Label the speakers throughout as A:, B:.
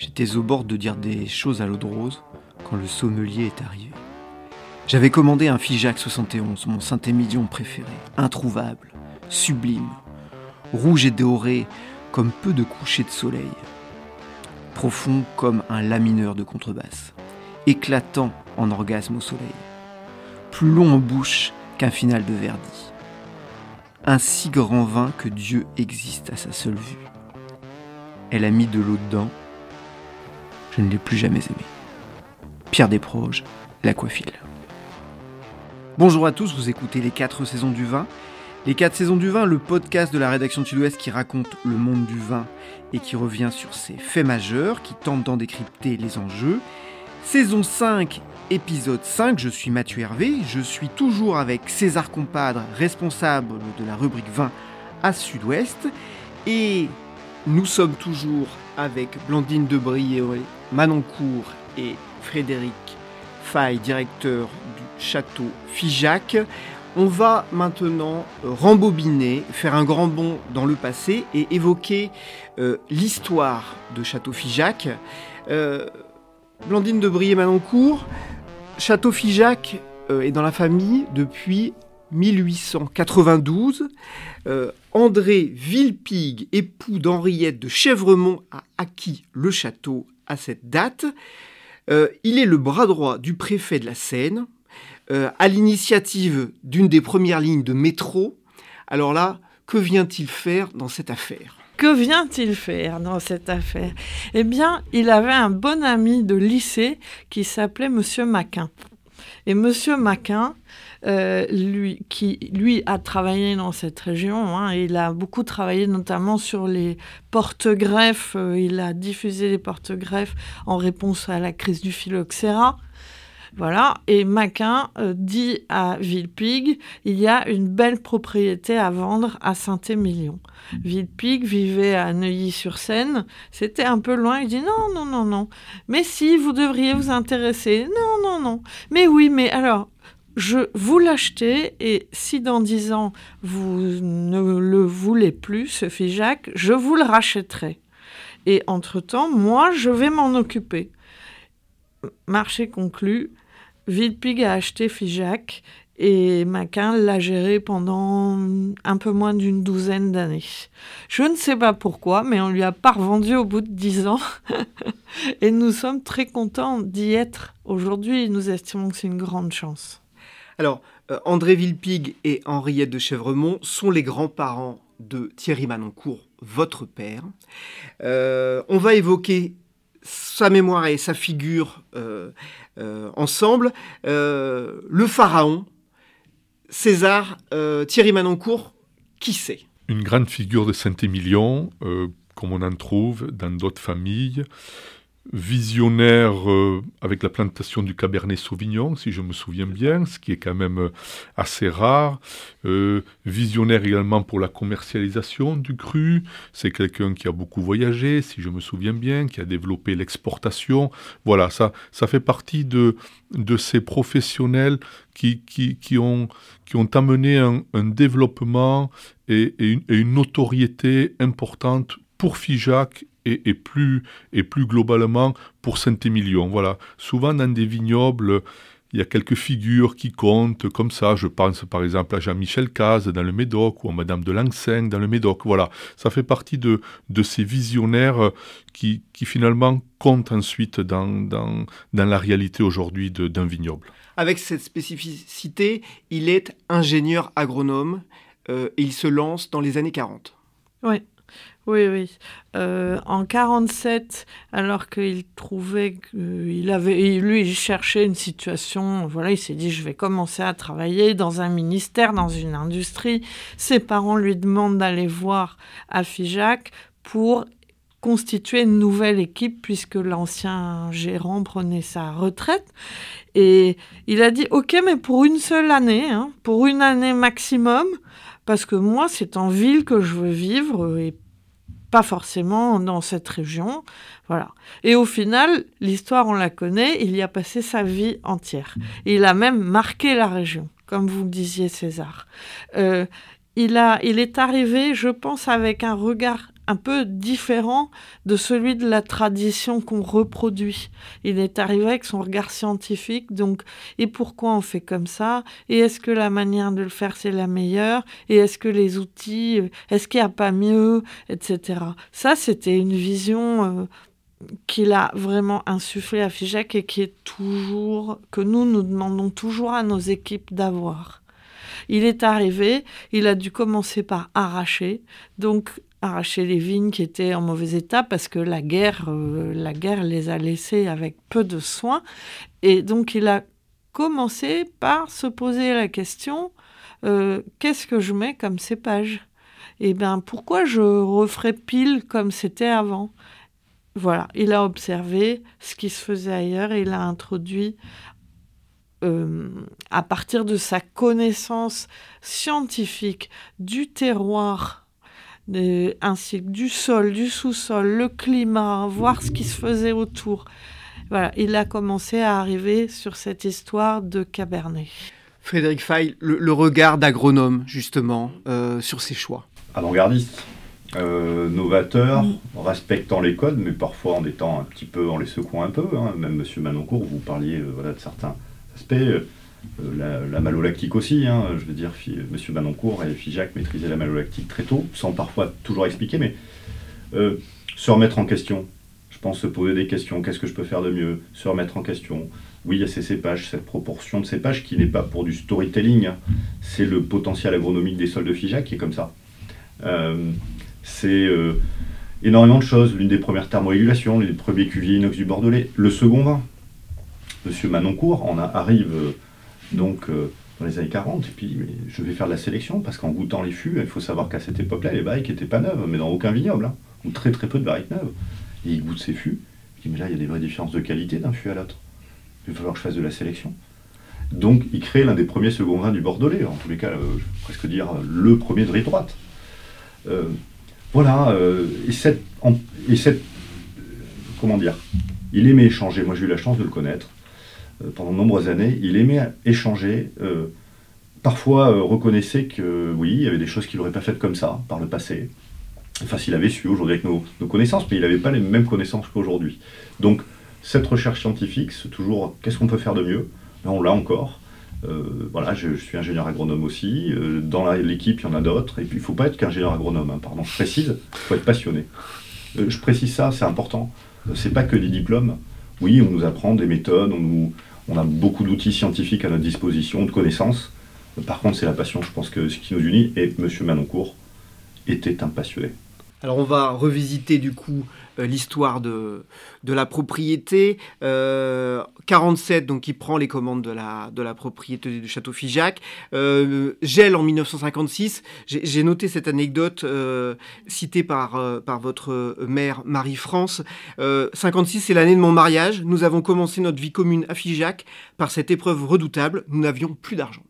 A: J'étais au bord de dire des choses à l'eau de rose quand le sommelier est arrivé. J'avais commandé un Figeac 71, mon Saint-Émilion préféré, introuvable, sublime, rouge et doré comme peu de couchers de soleil, profond comme un lamineur de contrebasse, éclatant en orgasme au soleil, plus long en bouche qu'un final de Verdi. Un si grand vin que Dieu existe à sa seule vue. Elle a mis de l'eau dedans. Je ne l'ai plus jamais aimé. Pierre Desproges, l'aquafile. Bonjour à tous, vous écoutez les 4 saisons du vin. Les 4 saisons du vin, le podcast de la rédaction Sud-Ouest qui raconte le monde du vin et qui revient sur ses faits majeurs, qui tente d'en décrypter les enjeux. Saison 5, épisode 5, je suis Mathieu Hervé, je suis toujours avec César Compadre, responsable de la rubrique vin à Sud-Ouest, et nous sommes toujours avec Blandine Debray, Manoncourt et Frédéric Fay, directeur du château Figeac. On va maintenant rembobiner, faire un grand bond dans le passé et évoquer euh, l'histoire de Château Figeac. Euh, Blandine de et Manoncourt, Château Figeac euh, est dans la famille depuis 1892. Euh, André Villepigue, époux d'Henriette de Chèvremont, a acquis le château à cette date. Euh, il est le bras droit du préfet de la Seine, euh, à l'initiative d'une des premières lignes de métro. Alors là, que vient-il faire dans cette affaire?
B: Que vient-il faire dans cette affaire? Eh bien, il avait un bon ami de lycée qui s'appelait Monsieur Maquin. Et Monsieur Maquin, euh, lui, qui lui a travaillé dans cette région, hein, il a beaucoup travaillé notamment sur les porte-greffes, euh, il a diffusé les porte-greffes en réponse à la crise du phylloxéra. Voilà, et Maquin euh, dit à Villepig, il y a une belle propriété à vendre à Saint-Émilion. Villepig vivait à Neuilly-sur-Seine, c'était un peu loin, il dit non, non, non, non, mais si, vous devriez vous intéresser, non, non, non, mais oui, mais alors, je vous l'achetez et si dans dix ans vous ne le voulez plus, ce Figeac, je vous le rachèterai. Et entre-temps, moi, je vais m'en occuper. Marché conclu, Villepig a acheté Figeac et Maquin l'a géré pendant un peu moins d'une douzaine d'années. Je ne sais pas pourquoi, mais on lui a pas revendu au bout de dix ans. et nous sommes très contents d'y être aujourd'hui. Nous estimons que c'est une grande chance.
A: Alors, euh, André Villepig et Henriette de Chèvremont sont les grands-parents de Thierry Manoncourt, votre père. Euh, on va évoquer sa mémoire et sa figure euh, ensemble. le pharaon, César, Thierry Manoncourt, qui c'est
C: Une grande figure de Saint-Émilion, comme on en trouve dans d'autres familles visionnaire euh, avec la plantation du Cabernet Sauvignon, si je me souviens bien, ce qui est quand même euh, assez rare. Euh, visionnaire également pour la commercialisation du cru. C'est quelqu'un qui a beaucoup voyagé, si je me souviens bien, qui a développé l'exportation. Voilà, ça, ça fait partie de, de ces professionnels qui, qui, qui, ont, qui ont amené un, développement et, une, et une notoriété importante pour Figeac et, plus, et plus globalement pour Saint-Émilion. Voilà. Souvent dans des vignobles, il y a quelques figures qui comptent comme ça. Je pense par exemple à Jean-Michel Caz dans le Médoc ou à Madame de Langseng dans le Médoc. Voilà, ça fait partie de, de ces visionnaires euh, qui, qui finalement comptent ensuite dans, dans, dans la réalité aujourd'hui d'un vignoble.
A: Avec cette spécificité, il est ingénieur agronome euh, et il se lance dans les années 40.
B: Oui. Oui, oui. Euh, en 47, alors qu'il trouvait qu'il avait, lui, il cherchait une situation, voilà, il s'est dit, je vais commencer à travailler dans un ministère, dans une industrie. Ses parents lui demandent d'aller voir à Figeac pour constituer une nouvelle équipe puisque l'ancien gérant prenait sa retraite. Et il a dit, OK, mais pour une seule année, hein, pour une année maximum, parce que moi, c'est en ville que je veux vivre et pas forcément dans cette région. Voilà. Et au final, l'histoire, on la connaît, il y a passé sa vie entière. il a même marqué la région, comme vous disiez, César. Euh, il, a, il est arrivé, je pense, avec un regard un peu différent de celui de la tradition qu'on reproduit. Il est arrivé avec son regard scientifique, donc, et pourquoi on fait comme ça? Et est-ce que la manière de le faire, c'est la meilleure? Et est-ce que les outils, euh, est-ce qu'il n'y a pas mieux? Etc. Ça, c'était une vision euh, qu'il a vraiment insufflé à Figeac et qui est toujours, que nous, nous demandons toujours à nos équipes d'avoir. Il est arrivé, il a dû commencer par arracher. Donc, arracher les vignes qui étaient en mauvais état parce que la guerre, euh, la guerre les a laissées avec peu de soins. Et donc il a commencé par se poser la question euh, qu'est-ce que je mets comme cépage? Et eh bien pourquoi je referais pile comme c'était avant? Voilà, il a observé ce qui se faisait ailleurs et il a introduit euh, à partir de sa connaissance scientifique du terroir ainsi que du sol, du sous-sol, le climat, voir ce qui se faisait autour. Voilà, il a commencé à arriver sur cette histoire de Cabernet.
A: Frédéric Fay, le, regard d'agronome, justement, euh, sur ses choix.
D: Avant-gardiste, euh, novateur, respectant les codes, mais parfois en étant un petit peu, en les secouant un peu. Hein. Même M. Manoncourt, vous parliez euh, voilà, de certains aspects. Euh, la, malolactique aussi, hein, je veux dire, Monsieur Banoncourt et Figeac maîtrisaient la malolactique très tôt, sans parfois toujours expliquer, mais euh, se remettre en question. Je pense se poser des questions, qu'est-ce que je peux faire de mieux? Se remettre en question. Oui, il y a ces cépages, cette proportion de cépages qui n'est pas pour du storytelling, hein. c'est le potentiel agronomique des sols de Figeac qui est comme ça. Euh, c'est énormément de choses. L'une des premières thermorégulations, les premiers cuviers inox du Bordelais, le second vin. Monsieur Manoncourt on arrive donc euh, dans les années 40, et puis je vais faire de la sélection, parce qu'en goûtant les fûts, il faut savoir qu'à cette époque-là, les barriques n'étaient pas neuves, mais dans aucun vignoble, hein, ou très très peu de barriques neuves. Et il goûte ces fûts, il dit, mais là, il y a des vraies différences de qualité d'un fût à l'autre. Il va falloir que je fasse de la sélection. Donc, il crée l'un des premiers seconds vins du Bordelais, en tous les cas, euh, je vais presque dire le premier de rive droite. Euh, voilà, et cette, et cette, comment dire, il aimait échanger, moi j'ai eu la chance de le connaître, euh, pendant de nombreuses années. Il aimait échanger. Euh, parfois euh, reconnaissait que oui, il y avait des choses qu'il n'aurait pas faites comme ça par le passé. Enfin, s'il avait su aujourd'hui avec nos, connaissances, mais il n'avait pas les mêmes connaissances qu'aujourd'hui. Donc, cette recherche scientifique, c'est toujours qu'est-ce qu'on peut faire de mieux? Là, on l'a encore. voilà, je, suis ingénieur agronome aussi. dans l'équipe, il y en a d'autres. Et puis, il ne faut pas être qu'ingénieur agronome. Hein, pardon, je précise. Il faut être passionné. je précise ça, c'est important. C'est pas que des diplômes. Oui, on nous apprend des méthodes, on nous, on a beaucoup d'outils scientifiques à notre disposition, de connaissances. Par contre, c'est la passion, je pense que ce qui nous unit. Et M. Manoncourt était un passionné.
A: Alors on va revisiter du coup euh, l'histoire de, de la propriété. 47, euh, donc il prend les commandes de la, de la propriété du château Figeac. Euh, gèle en 1956. J'ai noté cette anecdote citée par, par votre mère Marie-France. 56, c'est l'année de mon mariage. Nous avons commencé notre vie commune à Figeac par cette épreuve redoutable. Nous n'avions plus d'argent.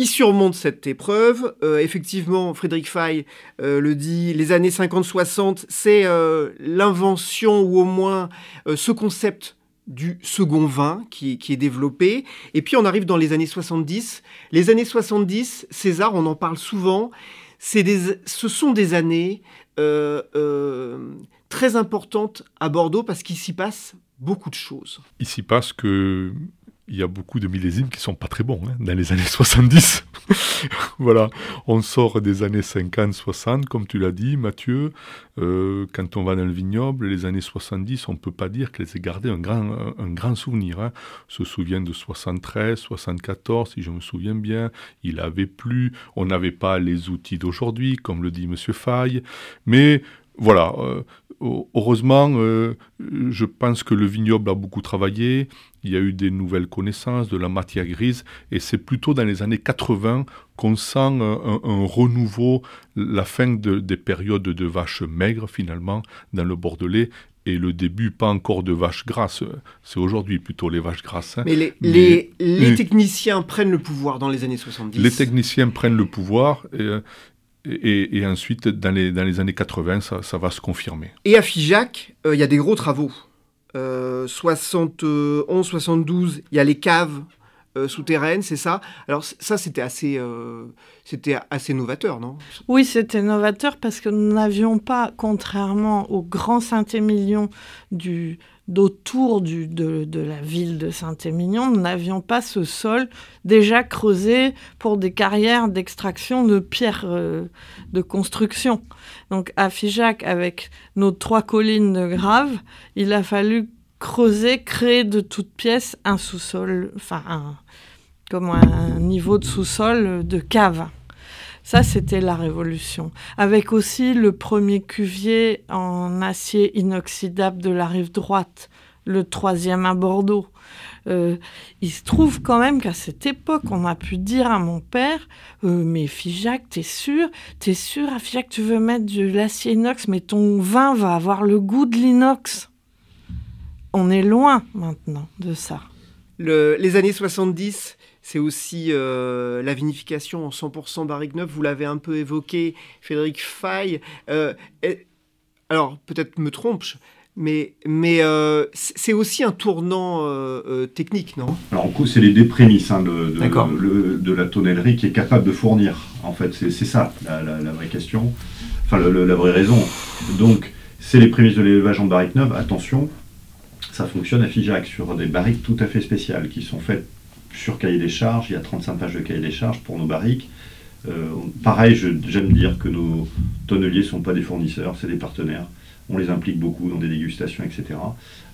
A: Il surmonte cette épreuve. Euh, effectivement, Frédéric Fay euh, le dit, les années 50-60, c'est euh, l'invention ou au moins ce concept du second vin qui, est développé. Et puis on arrive dans les années 70. Les années 70, César, on en parle souvent, des, ce sont des années très importante à Bordeaux parce qu'il s'y passe beaucoup de choses.
C: Il s'y passe que il y a beaucoup de millésimes qui sont pas très bons hein, dans les années 70. voilà, on sort des années 50, 60, comme tu l'as dit, Mathieu. Euh, quand on va dans le vignoble, les années 70, on peut pas dire qu'elles aient gardé un grand, un, grand souvenir. Hein. On se souvient de 73, 74, si je me souviens bien. Il avait plu. On n'avait pas les outils d'aujourd'hui, comme le dit Monsieur Faye. Mais voilà, euh, heureusement, euh, je pense que le vignoble a beaucoup travaillé. Il y a eu des nouvelles connaissances, de la matière grise, et c'est plutôt dans les années 80 qu'on sent un, renouveau, la fin des périodes de vaches maigres finalement dans le Bordelais, et le début pas encore de vaches grasses. C'est aujourd'hui plutôt les vaches grasses. Hein.
A: Mais, les, les, techniciens prennent le pouvoir dans les années 70.
C: Les techniciens prennent le pouvoir. Et, et, ensuite, dans les, dans les années 80, ça, ça va se confirmer.
A: Et à Figeac, euh, il y a des gros travaux. Euh, 71, 72, il y a les caves euh, souterraines, c'est ça? Alors ça, c'était assez, euh, c'était assez novateur, non?
B: Oui, c'était novateur parce que nous n'avions pas, contrairement au grand Saint-Émilion du d'autour de, de, la ville de Saint-Émilion, nous n'avions pas ce sol déjà creusé pour des carrières d'extraction de pierres euh, de construction. Donc à Figeac, avec nos trois collines de graves, il a fallu creuser, créer de toutes pièces un sous-sol, enfin un, comme un niveau de sous-sol de cave. Ça, c'était la révolution. Avec aussi le premier cuvier en acier inoxydable de la rive droite, le troisième à Bordeaux. Euh, il se trouve quand même qu'à cette époque, on a pu dire à mon père euh, Mais Figeac, t'es sûr T'es sûr, à Figeac, tu veux mettre de l'acier inox, mais ton vin va avoir le goût de l'inox On est loin maintenant de ça.
A: les années 70, c'est aussi euh, la vinification en 100% barrique neuve. Vous l'avez un peu évoqué, Frédéric Fay. Euh, alors, peut-être me trompe, mais, mais euh, c'est aussi un tournant technique, non?
D: Alors, en coup, c'est les deux prémices hein, de, de, la tonnellerie qui est capable de fournir. En fait, c'est ça la, vraie question, enfin la vraie raison. Donc, c'est les prémices de l'élevage en barrique neuve. Attention, ça fonctionne à Figeac sur des barriques tout à fait spéciales qui sont faites sur cahier des charges, il y a 35 pages de cahier des charges pour nos barriques. Euh, pareil, j'aime dire que nos tonneliers ne sont pas des fournisseurs, c'est des partenaires. On les implique beaucoup dans des dégustations, etc.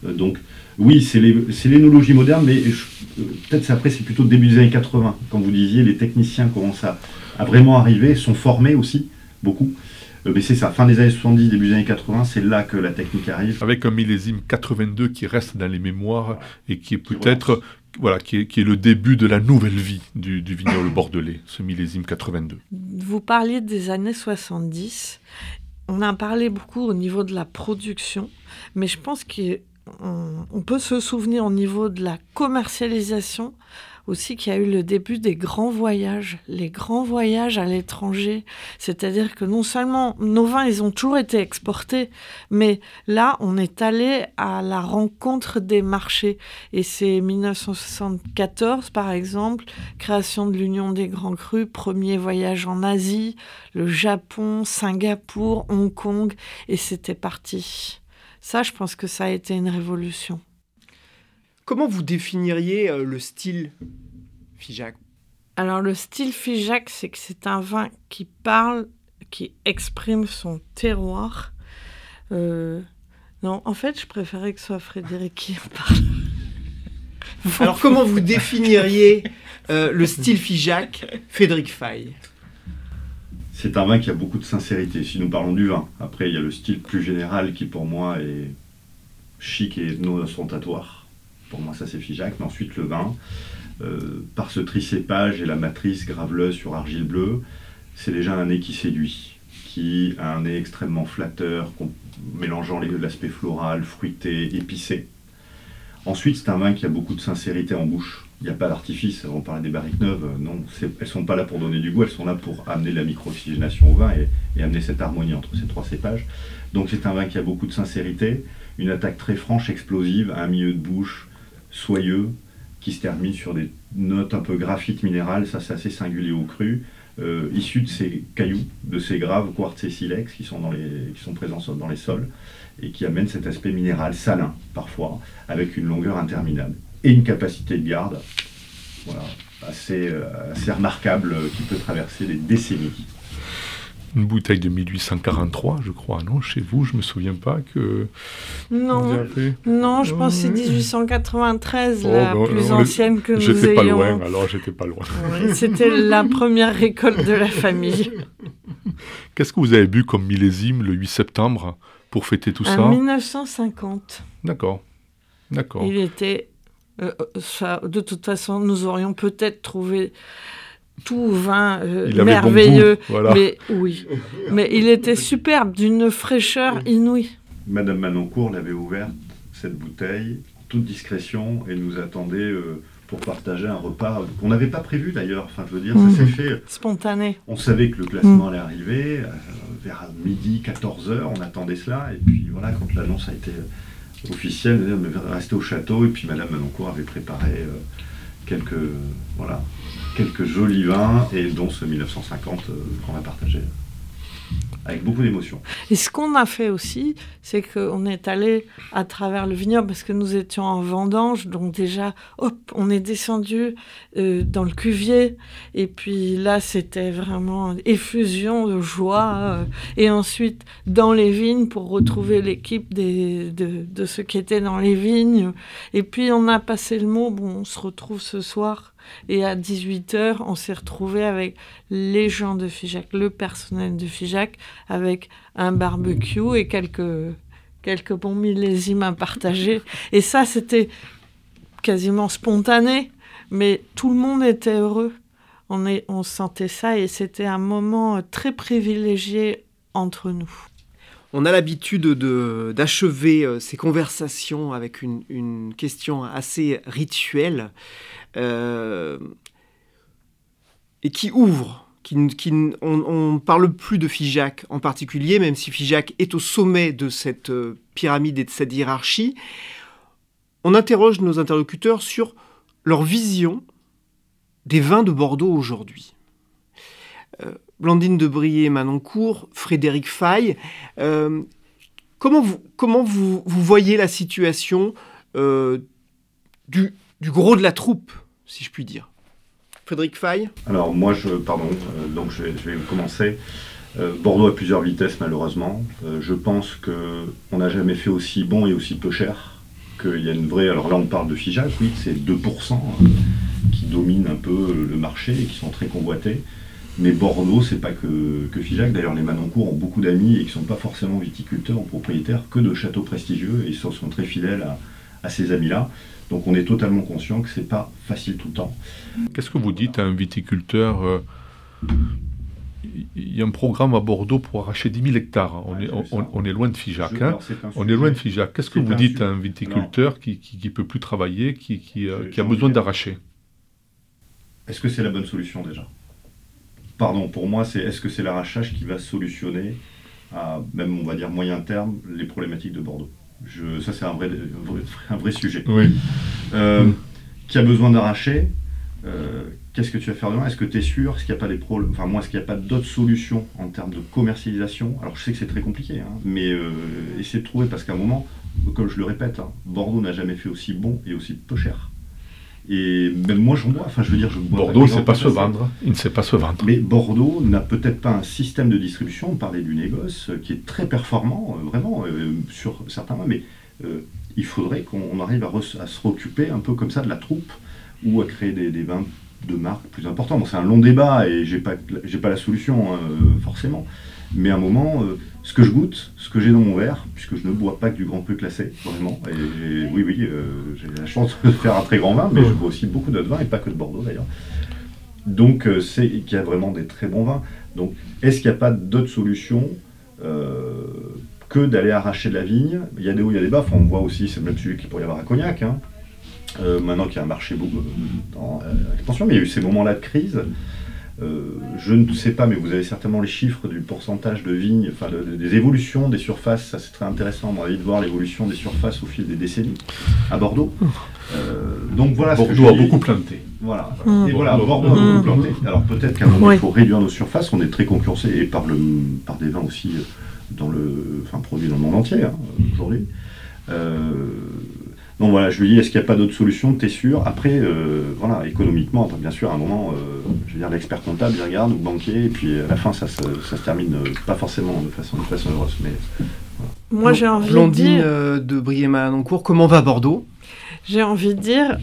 D: Euh, donc, oui, c'est l'énologie moderne, mais euh, peut-être après, c'est plutôt début des années 80. Quand vous disiez, les techniciens commencent à, à vraiment arriver, sont formés aussi, beaucoup. mais c'est ça, fin des années 70, début des années 80, c'est là que la technique arrive.
C: Avec un millésime 82 qui reste dans les mémoires et qui est peut-être voilà, qui est, le début de la nouvelle vie du, du vignoble bordelais, ce millésime 82.
B: Vous parliez des années 70. On a parlé beaucoup au niveau de la production, mais je pense qu'on peut se souvenir au niveau de la commercialisation aussi qu'il y a eu le début des grands voyages, les grands voyages à l'étranger. C'est-à-dire que non seulement nos vins, ils ont toujours été exportés, mais là, on est allé à la rencontre des marchés. Et c'est 1974, par exemple, création de l'Union des Grands Crus, premier voyage en Asie, le Japon, Singapour, Hong Kong, et c'était parti. Ça, je pense que ça a été une révolution.
A: Comment vous définiriez euh, le style Figeac?
B: Alors le style Figeac, c'est que c'est un vin qui parle, qui exprime son terroir. Euh, non, en fait, je préférais que ce soit Frédéric qui en parle.
A: Alors comment vous définiriez euh, le style Figeac, Frédéric Fay
D: C'est un vin qui a beaucoup de sincérité, si nous parlons du vin. Après, il y a le style plus général qui pour moi est chic et non ostentatoire pour moi, ça c'est Figeac. Mais ensuite, le vin, euh, par ce tricépage et la matrice graveleuse sur argile bleue, c'est déjà un nez qui séduit, qui a un nez extrêmement flatteur, mélangeant l'aspect floral, fruité, épicé. Ensuite, c'est un vin qui a beaucoup de sincérité en bouche. Il n'y a pas d'artifice. On parlait des barriques neuves. Non, elles ne sont pas là pour donner du goût, elles sont là pour amener la micro-oxygénation au vin et, amener cette harmonie entre ces trois cépages. Donc, c'est un vin qui a beaucoup de sincérité, une attaque très franche, explosive, un milieu de bouche soyeux, qui se termine sur des notes un peu graphites minérales, ça c'est assez singulier au cru. euh, issus de ces cailloux, de ces graves quartz et silex qui sont, présents dans les sols et qui amènent cet aspect minéral salin parfois, avec une longueur interminable et une capacité de garde assez, euh, assez remarquable qui peut traverser des décennies
C: une bouteille de 1843, je crois, non? Chez vous, je me souviens pas que.
B: Non, non je pense que c'est 1893, la ben, plus ancienne que nous ayons. J'étais
C: pas loin, alors j'étais pas loin.
B: C'était la première récolte de la famille.
C: Qu'est-ce que vous avez bu comme millésime le 8 septembre pour fêter tout ça?
B: En 1950.
C: D'accord, d'accord.
B: Il était. Euh, ça, de toute façon, nous aurions peut-être trouvé tout vin euh, merveilleux. Mais oui, mais il était superbe, d'une fraîcheur inouïe.
D: Madame Manoncourt l'avait ouverte, cette bouteille, toute discrétion, et nous attendait euh, pour partager un repas qu'on n'avait pas prévu d'ailleurs. Enfin, je veux dire, ça mmh. s'est fait.
B: Spontané.
D: On savait que le classement mmh. allait arriver. Euh, vers midi, 14h, on attendait cela. Et puis voilà, quand l'annonce a été officielle, on est resté au château. Et puis Madame Manoncourt avait préparé quelques. Voilà quelques jolis vins, et dont ce 1950 euh, qu'on va partager avec beaucoup d'émotion.
B: Et ce qu'on a fait aussi, c'est qu'on est allé à travers le vignoble parce que nous étions en vendange, donc déjà, hop, on est descendu euh, dans le cuvier, et puis là, c'était vraiment effusion de joie, euh, et ensuite dans les vignes pour retrouver l'équipe de, de ceux qui étaient dans les vignes, et puis on a passé le mot, bon, on se retrouve ce soir et à 18h, on s'est retrouvé avec les gens de Figeac, le personnel de Figeac, avec un barbecue et quelques, quelques bons millésimes à partager. Et ça, c'était quasiment spontané, mais tout le monde était heureux. On, est, on sentait ça et c'était un moment très privilégié entre nous.
A: On a l'habitude d'achever euh, ces conversations avec une, question assez rituelle. Euh, et qui ouvre. On ne parle plus de Figeac en particulier, même si Figeac est au sommet de cette euh, pyramide et de cette hiérarchie. On interroge nos interlocuteurs sur leur vision des vins de Bordeaux aujourd'hui. Euh, Blandine de Brier, Manoncourt, Frédéric comment, vous, comment vous, voyez la situation du, du, gros de la troupe si je puis dire? Frédéric Fay
D: Alors moi, je, pardon, euh, donc je vais, commencer. Euh, Bordeaux a plusieurs vitesses malheureusement. Euh, je pense qu'on n'a jamais fait aussi bon et aussi peu cher. Qu'il y a une vraie. Alors là, on parle de Figeac, oui, c'est 2% qui dominent un peu le marché et qui sont très convoités. Mais Bordeaux, c'est pas que, que Figeac. D'ailleurs, les Manoncourt ont beaucoup d'amis et qui ne sont pas forcément viticulteurs ou propriétaires que de châteaux prestigieux et ils sont très fidèles à, à ces amis-là. Donc on est totalement conscient que c'est pas facile tout le temps.
C: Qu'est-ce que vous dites à un viticulteur euh, il y a un programme à Bordeaux pour arracher 10 000 hectares. On, est, on, est, loin de Figeac. Hein. on est loin de Figeac. Qu'est-ce que vous dites à un viticulteur qui ne peut plus travailler, qui, qui, euh, qui a besoin d'arracher?
D: Est-ce que c'est la bonne solution déjà? Pardon, pour moi, c'est est-ce que c'est l'arrachage qui va solutionner, à même on va dire moyen terme, les problématiques de Bordeaux? Ça, c'est un vrai, un vrai sujet. Euh, qui a besoin d'arracher euh, Qu'est-ce que tu vas faire demain? Est-ce que tu es sûr? Est-ce qu'il n'y a pas des problèmes? Enfin, moi, est-ce qu'il n'y a pas d'autres solutions en termes de commercialisation? Alors, je sais que c'est très compliqué, hein, mais euh, essayez de trouver, parce qu'à un moment, comme je le répète, hein, Bordeaux n'a jamais fait aussi bon et aussi peu cher. Et même moi, j'en bois. Enfin, je veux dire, je
C: Bordeaux, il ne sait pas se vendre. Il ne sait pas se vendre.
D: Mais Bordeaux n'a peut-être pas un système de distribution. On parlait du négoce euh, qui est très performant, euh, vraiment, euh, sur certains mois. Mais il faudrait qu'on arrive à, se recupérer un peu comme ça de la troupe ou à créer des, vins de marque plus importants. Bon, c'est un long débat et j'ai pas, j'ai pas la solution, hein, forcément. Mais à un moment, euh, ce que je goûte, ce que j'ai dans mon verre, puisque je ne bois pas que du grand peu classé, vraiment. Et, oui, oui, euh, j'ai la chance de faire un très grand vin, mais je bois aussi beaucoup d'autres vins, et pas que de Bordeaux d'ailleurs. Donc, euh, c'est qu'il y a vraiment des très bons vins. Donc, est-ce qu'il n'y a pas d'autres solutions que d'aller arracher de la vigne? Il y a des hauts, il y a des bas. on voit aussi, c'est le même sujet qu'il pourrait y avoir à Cognac. Hein. maintenant qu'il y a un marché beaucoup en expansion, mais il y a eu ces moments-là de crise. Euh, je ne sais pas, mais vous avez certainement les chiffres du pourcentage de vignes, enfin des évolutions des surfaces. Ça, c'est très intéressant. On a envie de voir l'évolution des surfaces au fil des décennies à Bordeaux. Euh, donc voilà.
C: Bordeaux a beaucoup planté.
D: Voilà.
B: Mmh.
D: Et voilà,
C: Bordeaux-
D: a beaucoup planté. Alors peut-être qu'à un moment, il faut réduire nos surfaces. On est très concurrencé et par, le, par des vins aussi euh, dans le, enfin, produits dans le monde entier hein, aujourd'hui. Euh, donc voilà, je lui dis, est-ce qu'il n'y a pas d'autre solution T'es sûr? Après, euh, voilà, économiquement, bien sûr, à un moment, euh, je veux dire, l'expert comptable, il regarde, ou le banquier, et puis à la fin, ça, se- ça se termine euh, pas forcément de façon, de façon heureuse. Mais
B: Moi, j'ai envie de dire,
A: euh, de Briey-Manoncourt, comment va Bordeaux?
B: J'ai envie de dire,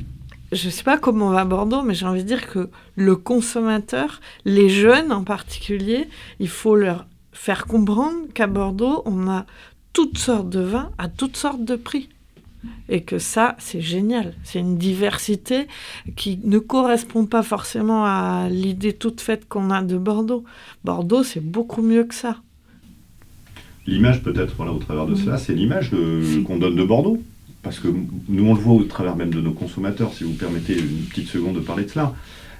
B: je sais pas comment on va à Bordeaux, mais j'ai envie de dire que le consommateur, les jeunes en particulier, il faut leur faire comprendre qu'à Bordeaux, on a toutes sortes de vins à toutes sortes de prix. Et que ça, c'est génial. C'est une diversité qui ne correspond pas forcément à l'idée toute faite qu'on a de Bordeaux. Bordeaux, c'est beaucoup mieux que ça.
D: l'image, peut-être, voilà, au travers de cela, c'est l'image qu'on donne de Bordeaux. Parce que nous, on le voit au travers même de nos consommateurs, si vous permettez une petite seconde de parler de cela.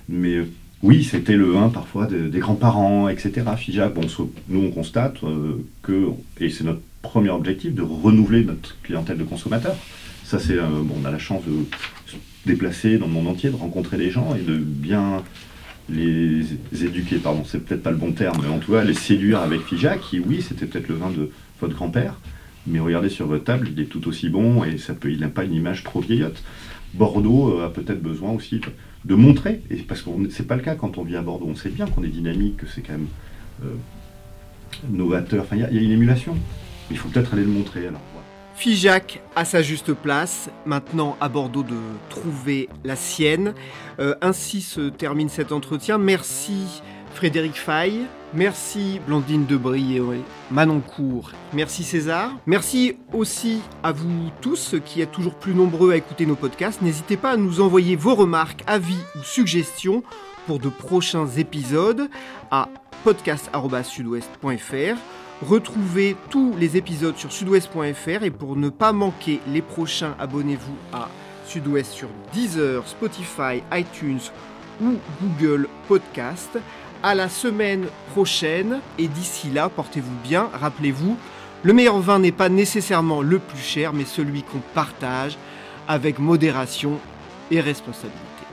D: Mais oui, c'était le vin parfois de- des grands-parents, etc. Figeac, bon, so- nous, on constate euh, que, et c'est notre premier objectif, de renouveler notre clientèle de consommateurs. Ça, c'est, euh, bon, on a la chance de se déplacer dans le monde entier, de rencontrer les gens et de bien les éduquer, pardon, c'est peut-être pas le bon terme, mais en tout cas les séduire avec Figeac, qui oui, c'était peut-être le vin de votre grand-père, mais regardez sur votre table, il est tout aussi bon et ça peut, il n'a pas une image trop vieillotte. Bordeaux euh, a peut-être besoin aussi de, montrer, et parce que c'est pas le cas quand on vit à Bordeaux, on sait bien qu'on est dynamique, que c'est quand même euh, novateur, enfin il y, a- une émulation. Il faut peut-être aller le montrer alors.
A: Figeac à sa juste place, maintenant à Bordeaux de trouver la sienne. Euh, ainsi se termine cet entretien. Merci Frédéric Fay, merci Blandine Debray et Manoncourt, merci César. Merci aussi à vous tous qui êtes toujours plus nombreux à écouter nos podcasts. N'hésitez pas à nous envoyer vos remarques, avis ou suggestions pour de prochains épisodes à podcast.sudouest.fr. Retrouvez tous les épisodes sur sudouest.fr et pour ne pas manquer les prochains, abonnez-vous à Sudouest sur Deezer, Spotify, iTunes ou Google Podcast. À la semaine prochaine et d'ici là, portez-vous bien. Rappelez-vous, le meilleur vin n'est pas nécessairement le plus cher, mais celui qu'on partage avec modération et responsabilité.